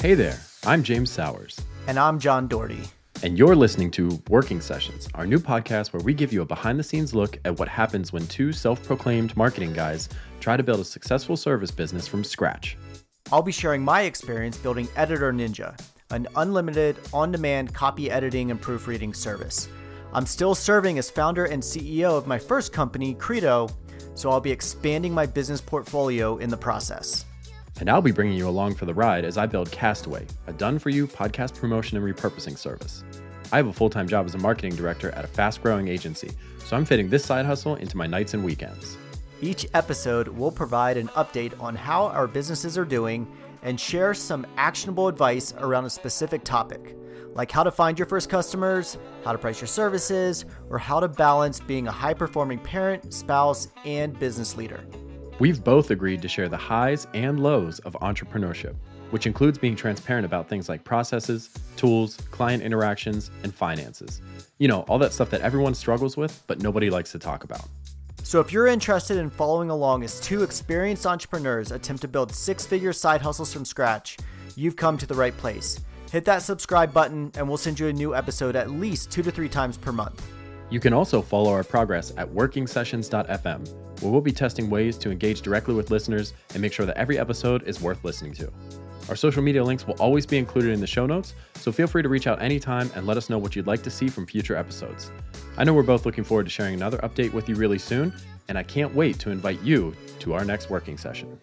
Hey there, I'm James Sowers. And I'm John Doherty. And you're listening to Working Sessions, our new podcast where we give you a behind the scenes look at what happens when two self proclaimed marketing guys try to build a successful service business from scratch. I'll be sharing my experience building Editor Ninja, an unlimited, on demand copy editing and proofreading service. I'm still serving as founder and CEO of my first company, Credo, so I'll be expanding my business portfolio in the process and I'll be bringing you along for the ride as I build Castaway, a done for you podcast promotion and repurposing service. I have a full time job as a marketing director at a fast growing agency, so I'm fitting this side hustle into my nights and weekends. Each episode will provide an update on how our businesses are doing and share some actionable advice around a specific topic, like how to find your first customers, how to price your services, or how to balance being a high performing parent, spouse, and business leader. We've both agreed to share the highs and lows of entrepreneurship, which includes being transparent about things like processes, tools, client interactions, and finances. You know, all that stuff that everyone struggles with, but nobody likes to talk about. So, if you're interested in following along as two experienced entrepreneurs attempt to build six figure side hustles from scratch, you've come to the right place. Hit that subscribe button, and we'll send you a new episode at least two to three times per month. You can also follow our progress at workingsessions.fm, where we'll be testing ways to engage directly with listeners and make sure that every episode is worth listening to. Our social media links will always be included in the show notes, so feel free to reach out anytime and let us know what you'd like to see from future episodes. I know we're both looking forward to sharing another update with you really soon, and I can't wait to invite you to our next working session.